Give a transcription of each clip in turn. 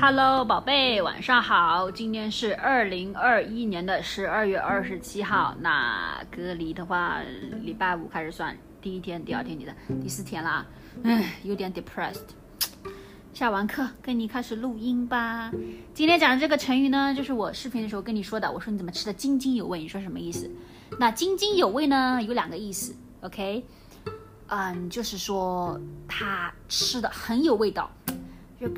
Hello，宝贝，晚上好。今天是二零二一年的十二月二十七号。那隔离的话，礼拜五开始算，第一天、第二天、第三、第四天啦。唉，有点 depressed。下完课跟你开始录音吧。今天讲的这个成语呢，就是我视频的时候跟你说的。我说你怎么吃的津津有味？你说什么意思？那津津有味呢，有两个意思。OK，嗯，就是说他吃的很有味道。就。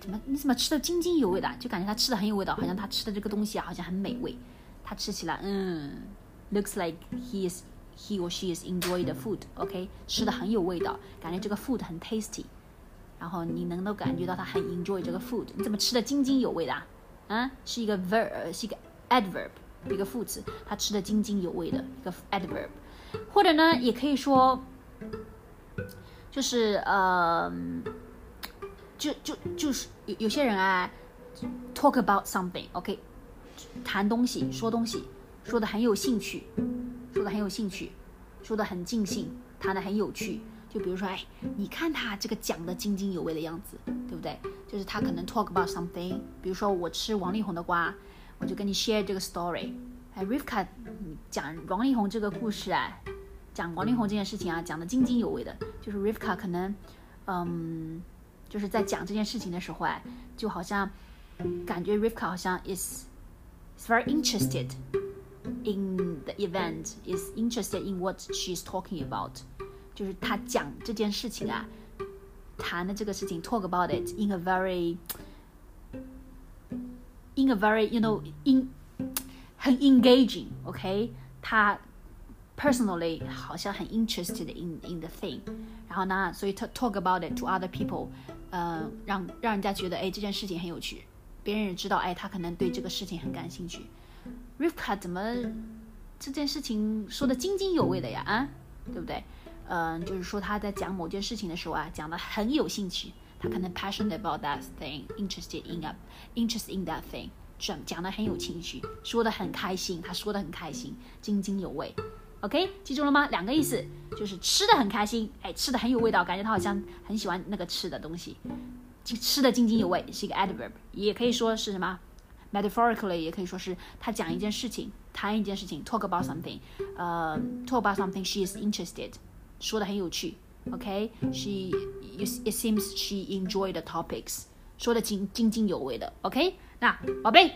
怎么？你怎么吃的津津有味的？就感觉他吃的很有味道，好像他吃的这个东西啊，好像很美味。他吃起来，嗯，looks like he is he or she is enjoy the food。OK，吃的很有味道，感觉这个 food 很 tasty。然后你能够感觉到他很 enjoy 这个 food。你怎么吃的津津有味的？啊，是一个 verb，是一个 adverb，一个副词。他吃的津津有味的一个 adverb，或者呢，也可以说，就是呃。就就就是有有些人啊，talk about something，OK，谈东西，说东西，说的很有兴趣，说的很有兴趣，说的很尽兴，谈的很有趣。就比如说，哎，你看他这个讲的津津有味的样子，对不对？就是他可能 talk about something，比如说我吃王力宏的瓜，我就跟你 share 这个 story。哎，Rivka 讲王力宏这个故事啊，讲王力宏这件事情啊，讲的津津有味的，就是 Rivka 可能，嗯。就是在讲这件事情的时候哎，就好像感觉 Rivka 好像 is is very interested in the event, is interested in what she's talking about。就是他讲这件事情啊，谈的这个事情，talk about it in a very in a very you know in 很 engaging，OK？他 personally 好像很 interested in in the thing，然后呢，所以他 talk about it to other people。呃，让让人家觉得，哎，这件事情很有趣，别人也知道，哎，他可能对这个事情很感兴趣。Rivka 怎么这件事情说的津津有味的呀？啊，对不对？嗯，就是说他在讲某件事情的时候啊，讲的很有兴趣，他可能 passionate about that thing，interested in a，interested in that thing，讲讲的很有情趣，说的很开心，他说的很开心，津津有味。OK，记住了吗？两个意思，就是吃的很开心，哎，吃的很有味道，感觉他好像很喜欢那个吃的东西，就吃的津津有味是一个 adverb，也可以说是什么？metaphorically 也可以说是他讲一件事情，谈一件事情，talk about something，呃，talk about something she is interested，说的很有趣。OK，she it seems she enjoyed the topics，说的津津津有味的。OK，那宝贝。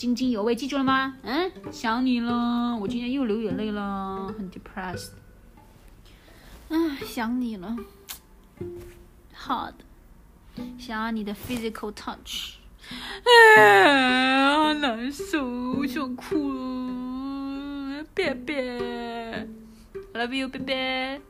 津津有味，记住了吗？嗯，想你了，我今天又流眼泪了，很 depressed。唉，想你了，hard，想要你的 physical touch。唉，好难受，想哭了，别别，love you，别别。